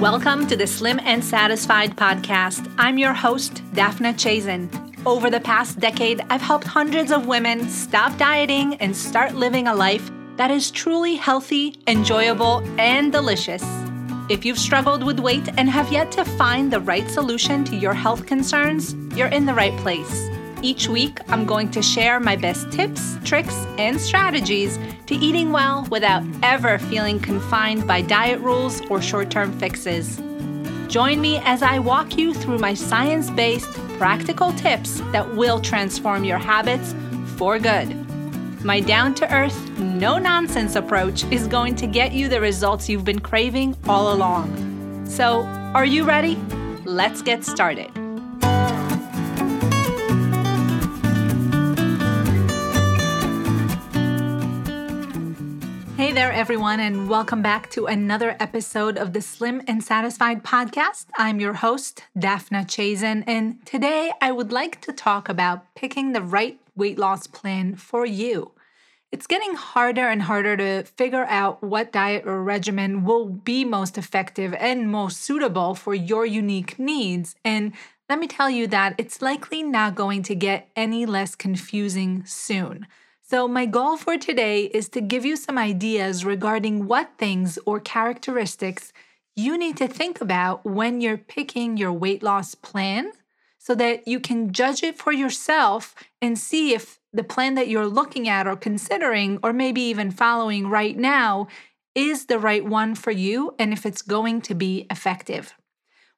Welcome to the Slim and Satisfied podcast. I'm your host, Daphna Chazen. Over the past decade, I've helped hundreds of women stop dieting and start living a life that is truly healthy, enjoyable, and delicious. If you've struggled with weight and have yet to find the right solution to your health concerns, you're in the right place. Each week, I'm going to share my best tips, tricks, and strategies to eating well without ever feeling confined by diet rules or short term fixes. Join me as I walk you through my science based, practical tips that will transform your habits for good. My down to earth, no nonsense approach is going to get you the results you've been craving all along. So, are you ready? Let's get started. Hey there, everyone, and welcome back to another episode of the Slim and Satisfied podcast. I'm your host, Daphna Chazen, and today I would like to talk about picking the right weight loss plan for you. It's getting harder and harder to figure out what diet or regimen will be most effective and most suitable for your unique needs. And let me tell you that it's likely not going to get any less confusing soon. So, my goal for today is to give you some ideas regarding what things or characteristics you need to think about when you're picking your weight loss plan so that you can judge it for yourself and see if the plan that you're looking at or considering, or maybe even following right now, is the right one for you and if it's going to be effective.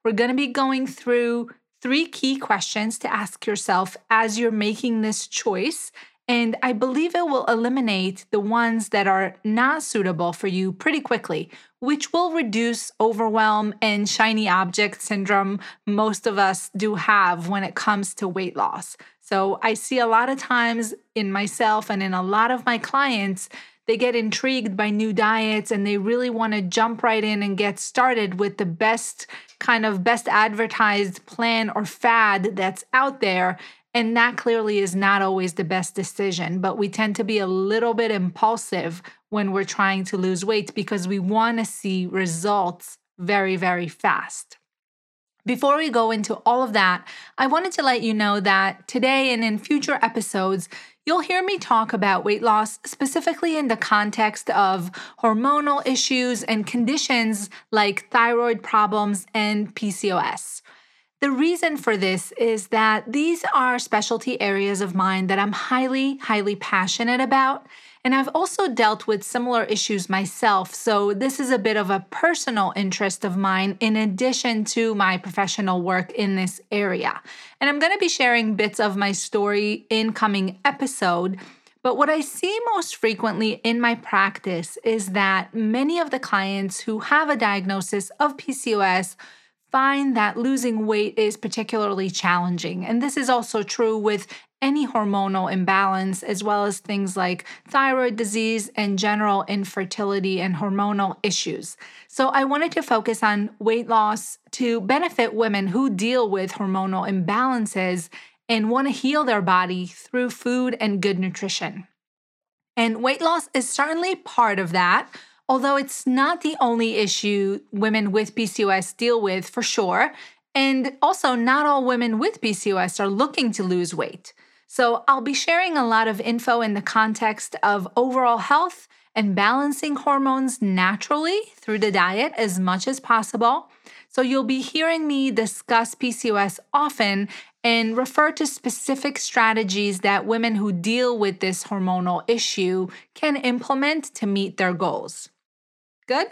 We're going to be going through three key questions to ask yourself as you're making this choice and I believe it will eliminate the ones that are not suitable for you pretty quickly, which will reduce overwhelm and shiny object syndrome most of us do have when it comes to weight loss. So I see a lot of times in myself and in a lot of my clients, they get intrigued by new diets and they really want to jump right in and get started with the best kind of best advertised plan or fad that's out there and that clearly is not always the best decision, but we tend to be a little bit impulsive when we're trying to lose weight because we want to see results very, very fast. Before we go into all of that, I wanted to let you know that today and in future episodes, you'll hear me talk about weight loss specifically in the context of hormonal issues and conditions like thyroid problems and PCOS. The reason for this is that these are specialty areas of mine that I'm highly, highly passionate about. And I've also dealt with similar issues myself. So, this is a bit of a personal interest of mine in addition to my professional work in this area. And I'm going to be sharing bits of my story in coming episode. But what I see most frequently in my practice is that many of the clients who have a diagnosis of PCOS find that losing weight is particularly challenging. And this is also true with any hormonal imbalance, as well as things like thyroid disease and general infertility and hormonal issues. So, I wanted to focus on weight loss to benefit women who deal with hormonal imbalances and want to heal their body through food and good nutrition. And weight loss is certainly part of that although it's not the only issue women with PCOS deal with for sure. And also, not all women with PCOS are looking to lose weight. So, I'll be sharing a lot of info in the context of overall health and balancing hormones naturally through the diet as much as possible. So, you'll be hearing me discuss PCOS often and refer to specific strategies that women who deal with this hormonal issue can implement to meet their goals. Good?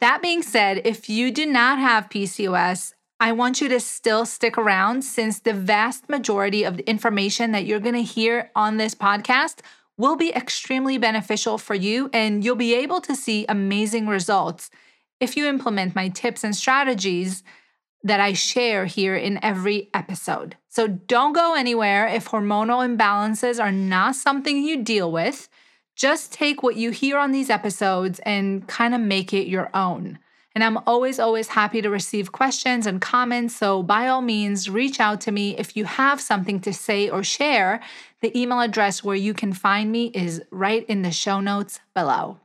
That being said, if you do not have PCOS, I want you to still stick around since the vast majority of the information that you're going to hear on this podcast will be extremely beneficial for you and you'll be able to see amazing results if you implement my tips and strategies that I share here in every episode. So don't go anywhere if hormonal imbalances are not something you deal with. Just take what you hear on these episodes and kind of make it your own. And I'm always, always happy to receive questions and comments. So, by all means, reach out to me if you have something to say or share. The email address where you can find me is right in the show notes below.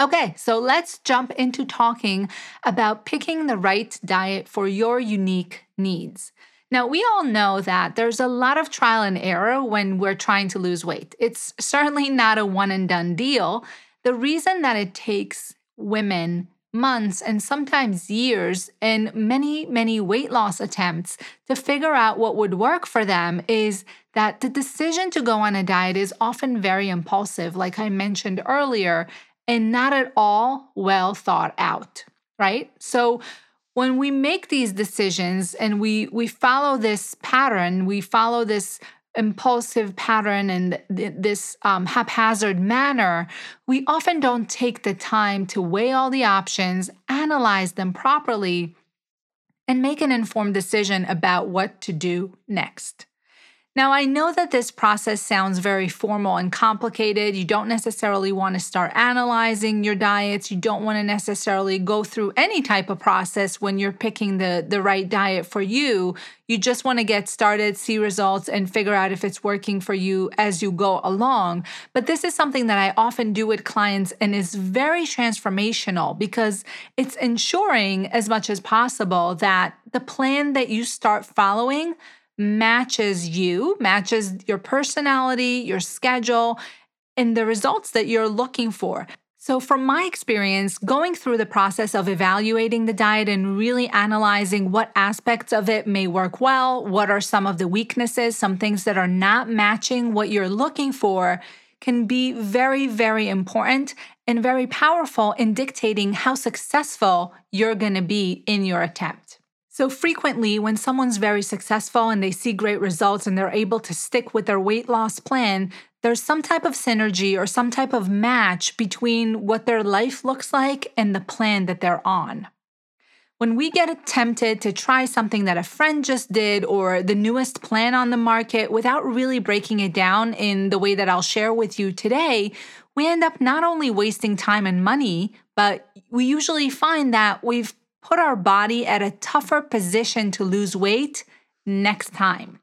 Okay, so let's jump into talking about picking the right diet for your unique needs. Now, we all know that there's a lot of trial and error when we're trying to lose weight. It's certainly not a one and done deal. The reason that it takes women months and sometimes years and many, many weight loss attempts to figure out what would work for them is that the decision to go on a diet is often very impulsive, like I mentioned earlier, and not at all well thought out, right? So, when we make these decisions and we we follow this pattern, we follow this impulsive pattern and th- this um, haphazard manner, we often don't take the time to weigh all the options, analyze them properly, and make an informed decision about what to do next. Now, I know that this process sounds very formal and complicated. You don't necessarily want to start analyzing your diets. You don't want to necessarily go through any type of process when you're picking the, the right diet for you. You just want to get started, see results, and figure out if it's working for you as you go along. But this is something that I often do with clients and is very transformational because it's ensuring as much as possible that the plan that you start following matches you, matches your personality, your schedule, and the results that you're looking for. So, from my experience, going through the process of evaluating the diet and really analyzing what aspects of it may work well, what are some of the weaknesses, some things that are not matching what you're looking for, can be very, very important and very powerful in dictating how successful you're going to be in your attempt. So, frequently, when someone's very successful and they see great results and they're able to stick with their weight loss plan, there's some type of synergy or some type of match between what their life looks like and the plan that they're on. When we get tempted to try something that a friend just did or the newest plan on the market without really breaking it down in the way that I'll share with you today, we end up not only wasting time and money, but we usually find that we've put our body at a tougher position to lose weight next time.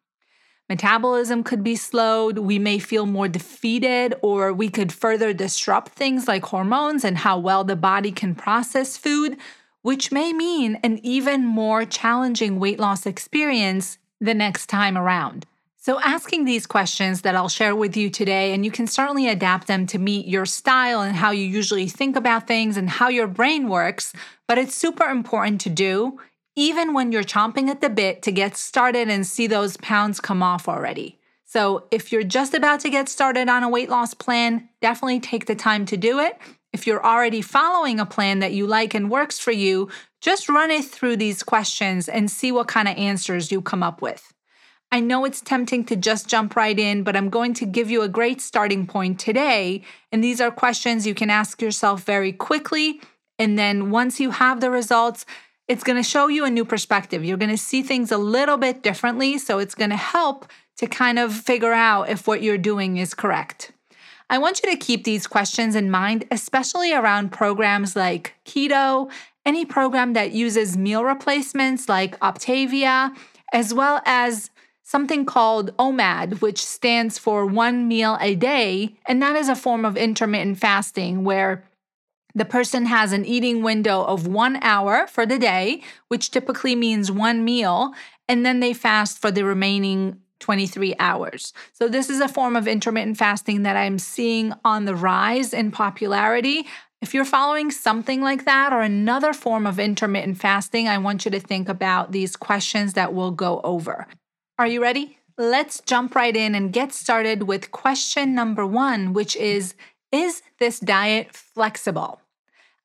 Metabolism could be slowed, we may feel more defeated, or we could further disrupt things like hormones and how well the body can process food, which may mean an even more challenging weight loss experience the next time around. So, asking these questions that I'll share with you today, and you can certainly adapt them to meet your style and how you usually think about things and how your brain works, but it's super important to do, even when you're chomping at the bit to get started and see those pounds come off already. So, if you're just about to get started on a weight loss plan, definitely take the time to do it. If you're already following a plan that you like and works for you, just run it through these questions and see what kind of answers you come up with. I know it's tempting to just jump right in, but I'm going to give you a great starting point today. And these are questions you can ask yourself very quickly. And then once you have the results, it's going to show you a new perspective. You're going to see things a little bit differently. So it's going to help to kind of figure out if what you're doing is correct. I want you to keep these questions in mind, especially around programs like keto, any program that uses meal replacements like Optavia, as well as something called OMAD, which stands for one meal a day. And that is a form of intermittent fasting where the person has an eating window of one hour for the day, which typically means one meal, and then they fast for the remaining 23 hours. So, this is a form of intermittent fasting that I'm seeing on the rise in popularity. If you're following something like that or another form of intermittent fasting, I want you to think about these questions that we'll go over. Are you ready? Let's jump right in and get started with question number one, which is Is this diet flexible?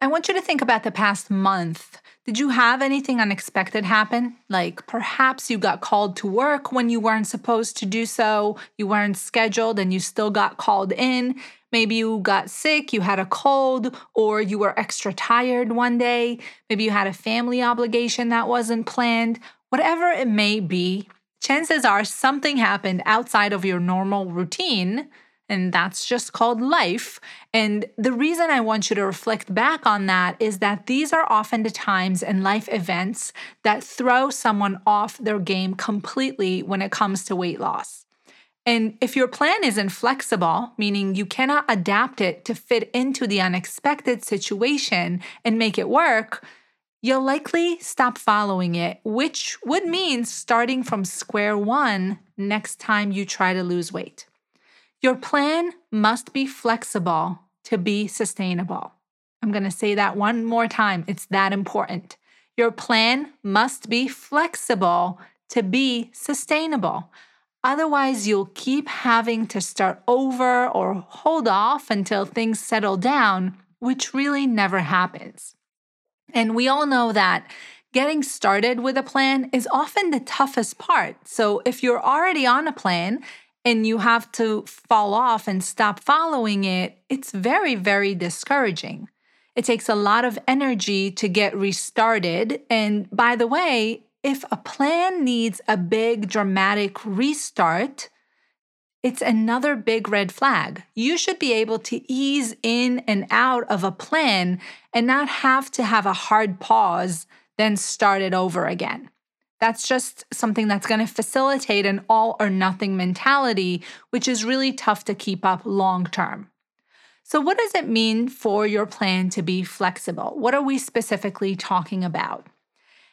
I want you to think about the past month. Did you have anything unexpected happen? Like perhaps you got called to work when you weren't supposed to do so, you weren't scheduled and you still got called in. Maybe you got sick, you had a cold, or you were extra tired one day. Maybe you had a family obligation that wasn't planned. Whatever it may be, chances are something happened outside of your normal routine. And that's just called life. And the reason I want you to reflect back on that is that these are often the times and life events that throw someone off their game completely when it comes to weight loss. And if your plan isn't flexible, meaning you cannot adapt it to fit into the unexpected situation and make it work, you'll likely stop following it, which would mean starting from square one next time you try to lose weight. Your plan must be flexible to be sustainable. I'm going to say that one more time. It's that important. Your plan must be flexible to be sustainable. Otherwise, you'll keep having to start over or hold off until things settle down, which really never happens. And we all know that getting started with a plan is often the toughest part. So if you're already on a plan and you have to fall off and stop following it, it's very, very discouraging. It takes a lot of energy to get restarted. And by the way, if a plan needs a big dramatic restart, it's another big red flag. You should be able to ease in and out of a plan and not have to have a hard pause, then start it over again. That's just something that's going to facilitate an all or nothing mentality, which is really tough to keep up long term. So, what does it mean for your plan to be flexible? What are we specifically talking about?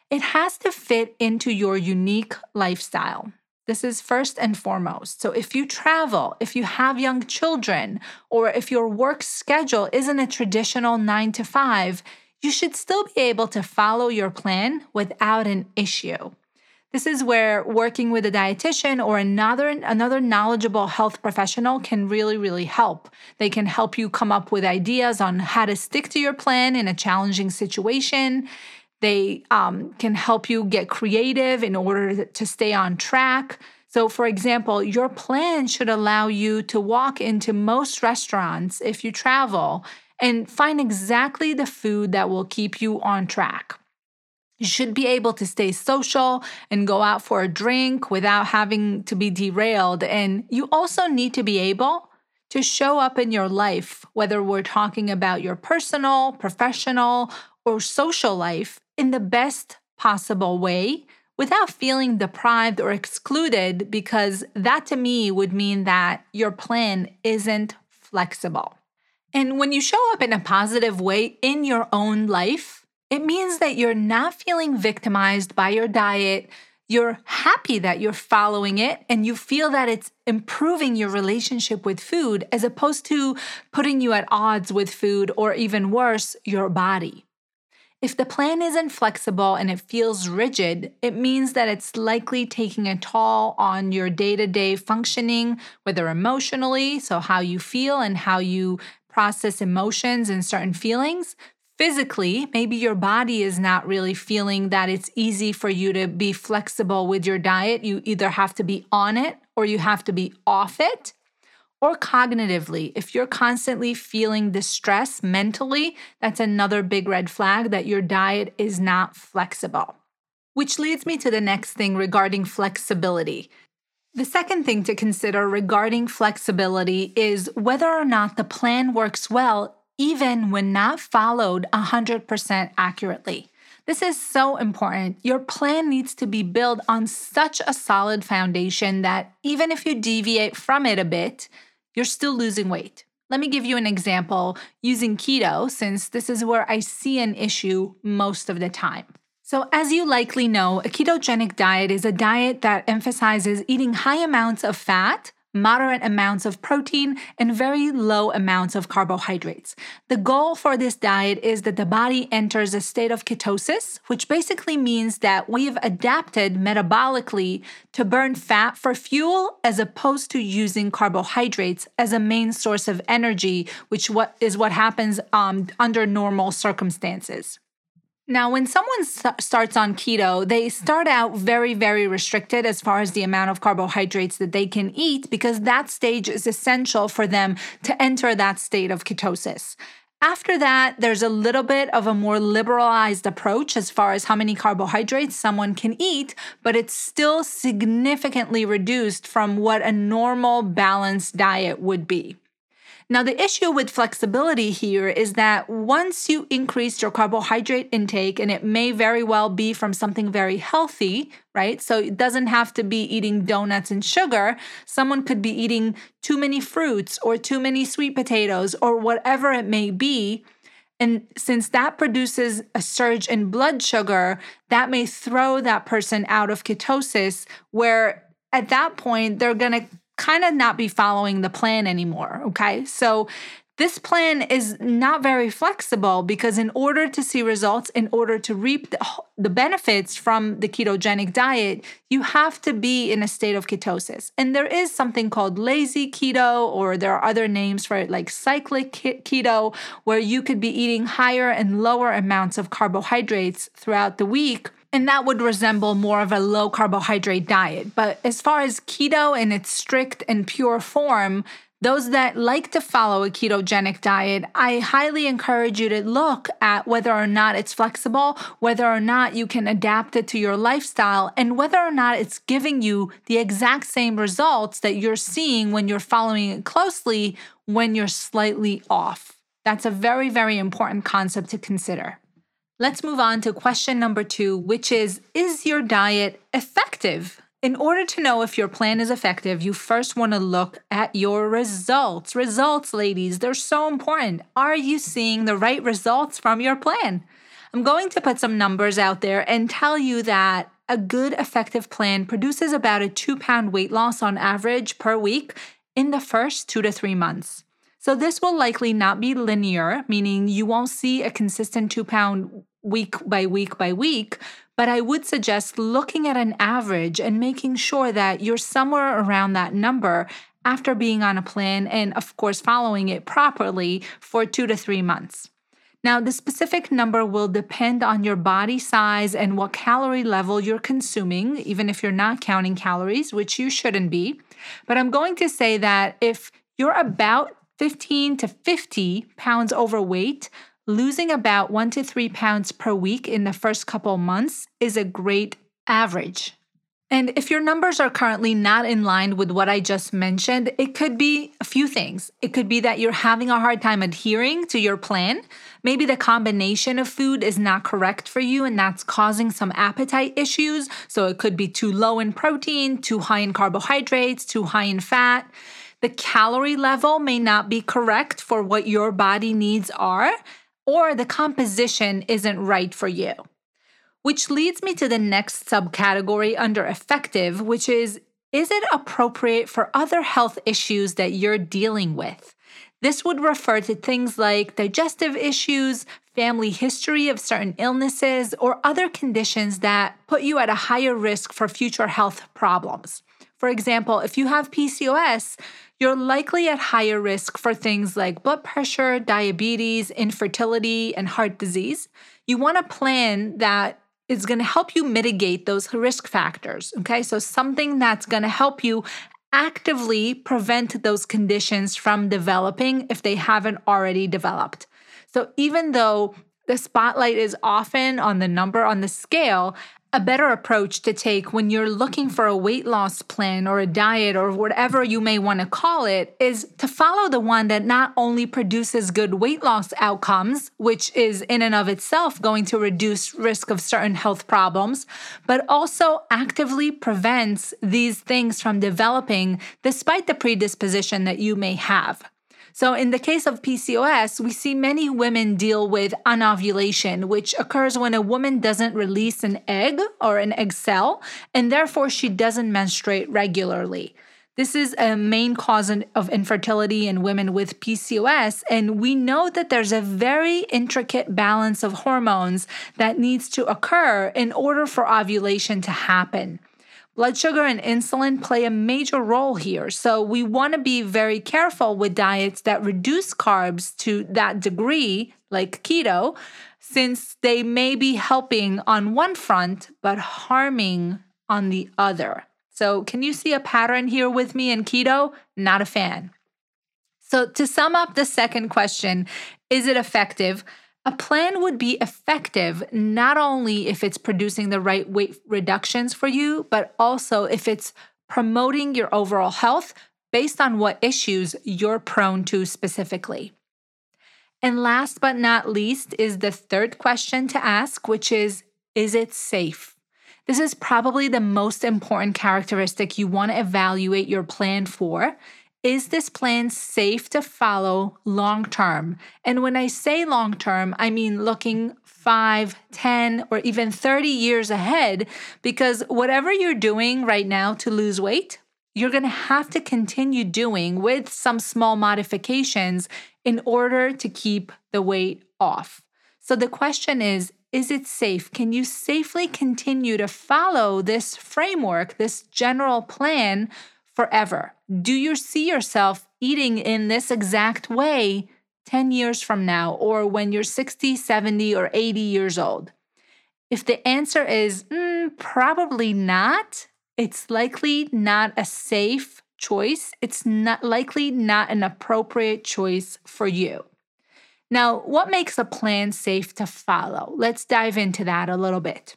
It has to fit into your unique lifestyle. This is first and foremost. So, if you travel, if you have young children, or if your work schedule isn't a traditional nine to five, you should still be able to follow your plan without an issue. This is where working with a dietitian or another another knowledgeable health professional can really really help. They can help you come up with ideas on how to stick to your plan in a challenging situation. They um, can help you get creative in order to stay on track. So, for example, your plan should allow you to walk into most restaurants if you travel and find exactly the food that will keep you on track. You should be able to stay social and go out for a drink without having to be derailed. And you also need to be able to show up in your life, whether we're talking about your personal, professional, or social life, in the best possible way without feeling deprived or excluded, because that to me would mean that your plan isn't flexible. And when you show up in a positive way in your own life, it means that you're not feeling victimized by your diet. You're happy that you're following it and you feel that it's improving your relationship with food as opposed to putting you at odds with food or even worse, your body. If the plan isn't flexible and it feels rigid, it means that it's likely taking a toll on your day to day functioning, whether emotionally, so how you feel and how you process emotions and certain feelings. Physically, maybe your body is not really feeling that it's easy for you to be flexible with your diet. You either have to be on it or you have to be off it or cognitively, if you're constantly feeling distress mentally, that's another big red flag that your diet is not flexible. Which leads me to the next thing regarding flexibility. The second thing to consider regarding flexibility is whether or not the plan works well, even when not followed 100% accurately. This is so important. Your plan needs to be built on such a solid foundation that even if you deviate from it a bit, you're still losing weight. Let me give you an example using keto, since this is where I see an issue most of the time. So, as you likely know, a ketogenic diet is a diet that emphasizes eating high amounts of fat moderate amounts of protein, and very low amounts of carbohydrates. The goal for this diet is that the body enters a state of ketosis, which basically means that we've adapted metabolically to burn fat for fuel as opposed to using carbohydrates as a main source of energy, which what is what happens um, under normal circumstances. Now, when someone starts on keto, they start out very, very restricted as far as the amount of carbohydrates that they can eat because that stage is essential for them to enter that state of ketosis. After that, there's a little bit of a more liberalized approach as far as how many carbohydrates someone can eat, but it's still significantly reduced from what a normal balanced diet would be. Now, the issue with flexibility here is that once you increase your carbohydrate intake, and it may very well be from something very healthy, right? So it doesn't have to be eating donuts and sugar. Someone could be eating too many fruits or too many sweet potatoes or whatever it may be. And since that produces a surge in blood sugar, that may throw that person out of ketosis, where at that point, they're going to kind of not be following the plan anymore. Okay. So this plan is not very flexible because, in order to see results, in order to reap the, the, benefits from the ketogenic diet, you have to be in a state of ketosis. And there is something called lazy keto, or there are other names for it, like cyclic keto, where you could be eating higher and lower amounts of carbohydrates throughout the week and that would resemble more of a low carbohydrate diet. But as far as keto in its strict and pure form, those that like to follow a ketogenic diet, I highly encourage you to look at whether or not it's flexible, whether or not you can adapt it to your lifestyle, and whether or not it's giving you the exact same results that you're seeing when you're following it closely when you're slightly off. That's a very, very important concept to consider. Let's move on to question number two, which is Is your diet effective? In order to know if your plan is effective, you first want to look at your results. Results, ladies, they're so important. Are you seeing the right results from your plan? I'm going to put some numbers out there and tell you that a good, effective plan produces about a two pound weight loss on average per week in the first two to three months. So, this will likely not be linear, meaning you won't see a consistent two pound week by week by week, but I would suggest looking at an average and making sure that you're somewhere around that number after being on a plan and, of course, following it properly for two to three months. Now, the specific number will depend on your body size and what calorie level you're consuming, even if you're not counting calories, which you shouldn't be. But I'm going to say that if you're about 15 to 50 pounds overweight, losing about one to three pounds per week in the first couple months is a great average. And if your numbers are currently not in line with what I just mentioned, it could be a few things. It could be that you're having a hard time adhering to your plan. Maybe the combination of food is not correct for you, and that's causing some appetite issues. So it could be too low in protein, too high in carbohydrates, too high in fat. The calorie level may not be correct for what your body needs are or the composition isn't right for you. Which leads me to the next subcategory under effective, which is is it appropriate for other health issues that you're dealing with? This would refer to things like digestive issues, family history of certain illnesses, or other conditions that put you at a higher risk for future health problems. For example, if you have PCOS, you're likely at higher risk for things like blood pressure, diabetes, infertility, and heart disease. You want a plan that is going to help you mitigate those risk factors. Okay, so something that's going to help you actively prevent those conditions from developing if they haven't already developed. So even though the spotlight is often on the number on the scale, a better approach to take when you're looking for a weight loss plan or a diet or whatever you may want to call it is to follow the one that not only produces good weight loss outcomes, which is in and of itself going to reduce risk of certain health problems, but also actively prevents these things from developing despite the predisposition that you may have. So, in the case of PCOS, we see many women deal with anovulation, which occurs when a woman doesn't release an egg or an egg cell, and therefore she doesn't menstruate regularly. This is a main cause of infertility in women with PCOS, and we know that there's a very intricate balance of hormones that needs to occur in order for ovulation to happen. Blood sugar and insulin play a major role here. So we want to be very careful with diets that reduce carbs to that degree, like keto, since they may be helping on one front but harming on the other. So, can you see a pattern here with me in keto? Not a fan. So, to sum up the second question, is it effective? A plan would be effective not only if it's producing the right weight reductions for you, but also if it's promoting your overall health based on what issues you're prone to specifically. And last but not least is the third question to ask, which is Is it safe? This is probably the most important characteristic you want to evaluate your plan for. Is this plan safe to follow long term? And when I say long term, I mean looking 5, 10, or even 30 years ahead, because whatever you're doing right now to lose weight, you're going to have to continue doing with some small modifications in order to keep the weight off. So the question is is it safe? Can you safely continue to follow this framework, this general plan forever? Do you see yourself eating in this exact way 10 years from now or when you're 60, 70, or 80 years old? If the answer is mm, probably not, it's likely not a safe choice. It's not likely not an appropriate choice for you. Now, what makes a plan safe to follow? Let's dive into that a little bit.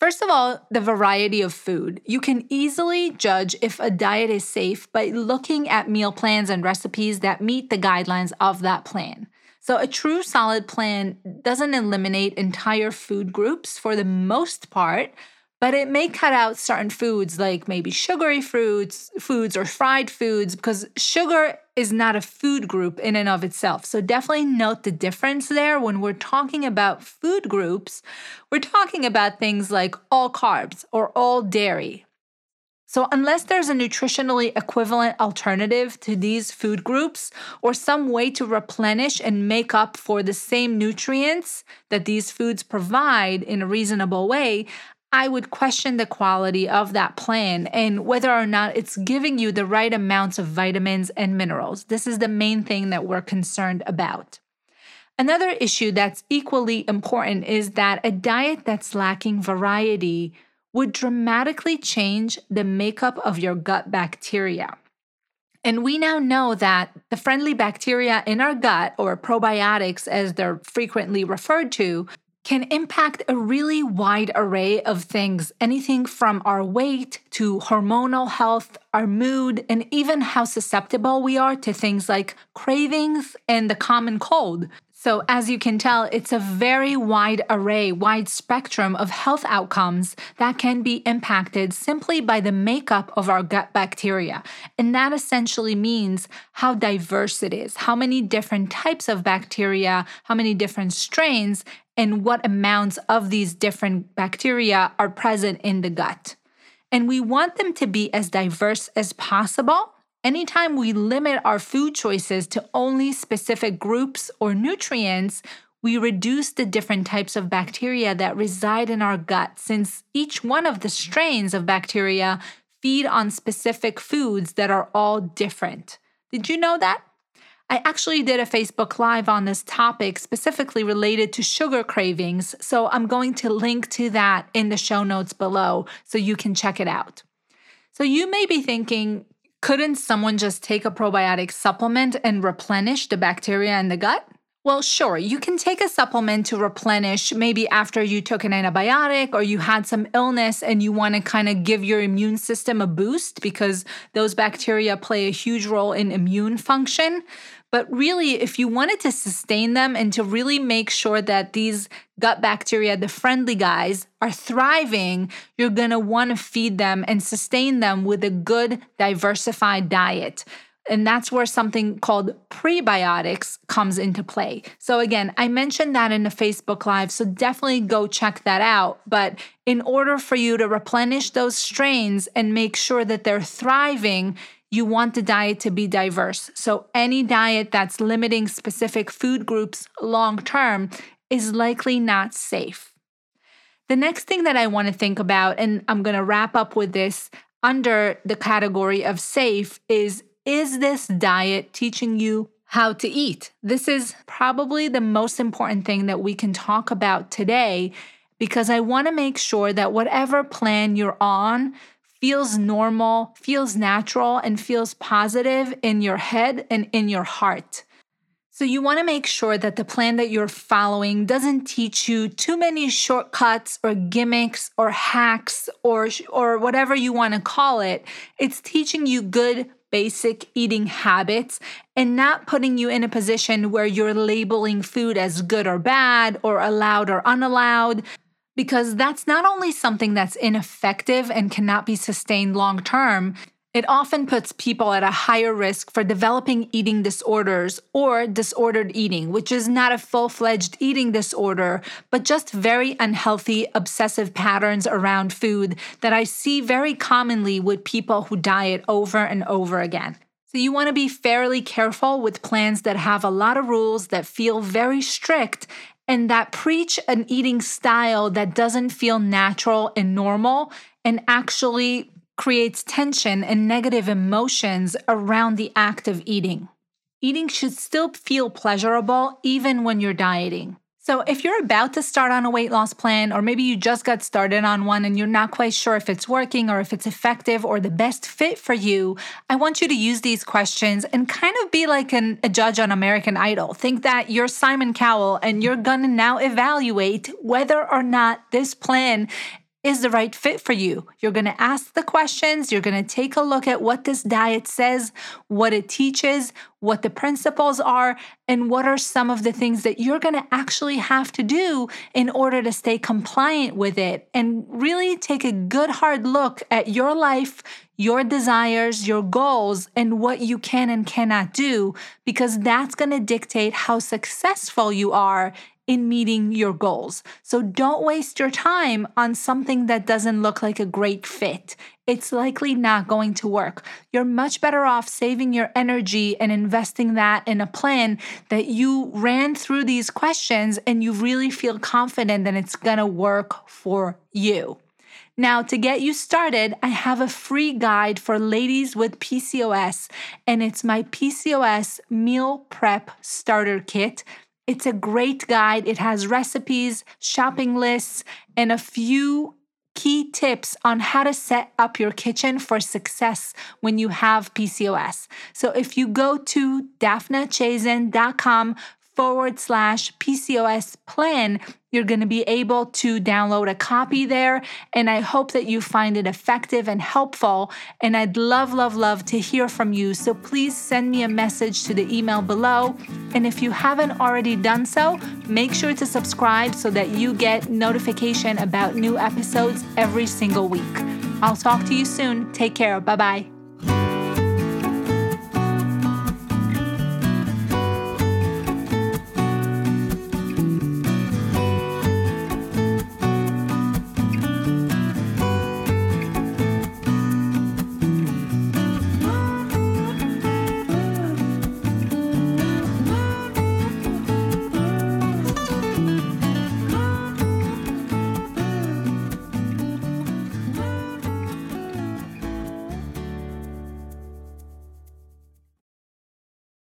First of all, the variety of food. You can easily judge if a diet is safe by looking at meal plans and recipes that meet the guidelines of that plan. So, a true solid plan doesn't eliminate entire food groups for the most part, but it may cut out certain foods like maybe sugary foods foods or fried foods because sugar is not a food group in and of itself. So definitely note the difference there. When we're talking about food groups we're talking about things like all carbs or all dairy. So, unless there's a nutritionally equivalent alternative to these food groups or some way to replenish and make up for the same nutrients that these foods provide in a reasonable way, I would question the quality of that plan and whether or not it's giving you the right amounts of vitamins and minerals. This is the main thing that we're concerned about. Another issue that's equally important is that a diet that's lacking variety would dramatically change the makeup of your gut bacteria. And we now know that the friendly bacteria in our gut, or probiotics as they're frequently referred to, can impact a really wide array of things anything from our weight to hormonal health, our mood, and even how susceptible we are to things like cravings and the common cold. So, as you can tell, it's a very wide array, wide spectrum of health outcomes that can be impacted simply by the makeup of our gut bacteria. And that essentially means how diverse it is, how many different types of bacteria, how many different strains, and what amounts of these different bacteria are present in the gut. And we want them to be as diverse as possible. Anytime we limit our food choices to only specific groups or nutrients, we reduce the different types of bacteria that reside in our gut, since each one of the strains of bacteria feed on specific foods that are all different. Did you know that? I actually did a Facebook Live on this topic specifically related to sugar cravings, so I'm going to link to that in the show notes below so you can check it out. So you may be thinking, couldn't someone just take a probiotic supplement and replenish the bacteria in the gut? Well, sure, you can take a supplement to replenish maybe after you took an antibiotic or you had some illness and you want to kind of give your immune system a boost because those bacteria play a huge role in immune function. But really, if you wanted to sustain them and to really make sure that these gut bacteria, the friendly guys, are thriving, you're want to feed them and sustain them with a good, diversified diet. And that's where something called prebiotics comes into play. So, again, I mentioned that in the Facebook Live, so definitely go check that out. But in order for you to replenish those strains and make sure that they're thriving, you want the diet to be diverse. So, any diet that's limiting specific food groups long term is likely not safe. The next thing that I want to think about, and I'm going to wrap up with this under the category of safe, is is this diet teaching you how to eat? This is probably the most important thing that we can talk about today because I want to make sure that whatever plan you're on, feels normal, feels natural, and feels positive in your head and in your heart. So, you want to make sure that the plan that you're following doesn't teach you too many shortcuts or gimmicks or hacks or, or whatever you want to call it. It's teaching you good basic eating habits and not putting you in a position where you're labeling food as good or bad or allowed or unallowed because that's not only something that's ineffective and cannot be sustained long term, it often puts people at a higher risk for developing eating disorders or disordered eating, which is not a full fledged eating disorder, but just very unhealthy, obsessive patterns around food that I see very commonly with people who diet over and over again. So, you want to be fairly careful with plans that have a lot of rules that feel very strict and that preach an eating style that doesn't feel natural and normal and actually creates tension and negative emotions around the act of eating. Eating should still feel pleasurable even when you're dieting. So, if you're about to start on a weight loss plan, or maybe you just got started on one and you're not quite sure if it's working or if it's effective or the best fit for you, I want you to use these questions and kind of be like an, a judge on American Idol. Think that you're Simon Cowell and you're gonna now evaluate whether or not this plan is the right fit for you. You're going to ask the questions, you're going to take a look at what this diet says, what it teaches, what the principles are, and what are some of the things that you're going to actually have to do in order to stay compliant with it and really take a good hard look at your life, your desires, your goals, and what you can and cannot do, because that's going to dictate how successful you are in meeting your goals. So don't waste your time on something that doesn't look like a great fit. It's likely not going to work. You're much better off saving your energy and investing that in a plan that you ran through these questions and you really feel confident that it's gonna work for you. Now, to get you started, I have a free guide for ladies with PCOS, and it's my PCOS Meal Prep Starter Kit. It's a great guide. It has recipes, shopping lists, and a few key tips on how to set up your kitchen for success when you have PCOS. So if you go to daphnachazen.com forward slash PCOS plan, you're going to be able to download a copy there. And I hope that you find it effective and helpful. And I'd love, love, love to hear from you. So please send me a message to the email below. And if you haven't already done so, make sure to subscribe so that you get notification about new episodes every single week. I'll talk to you soon. Take care. Bye bye.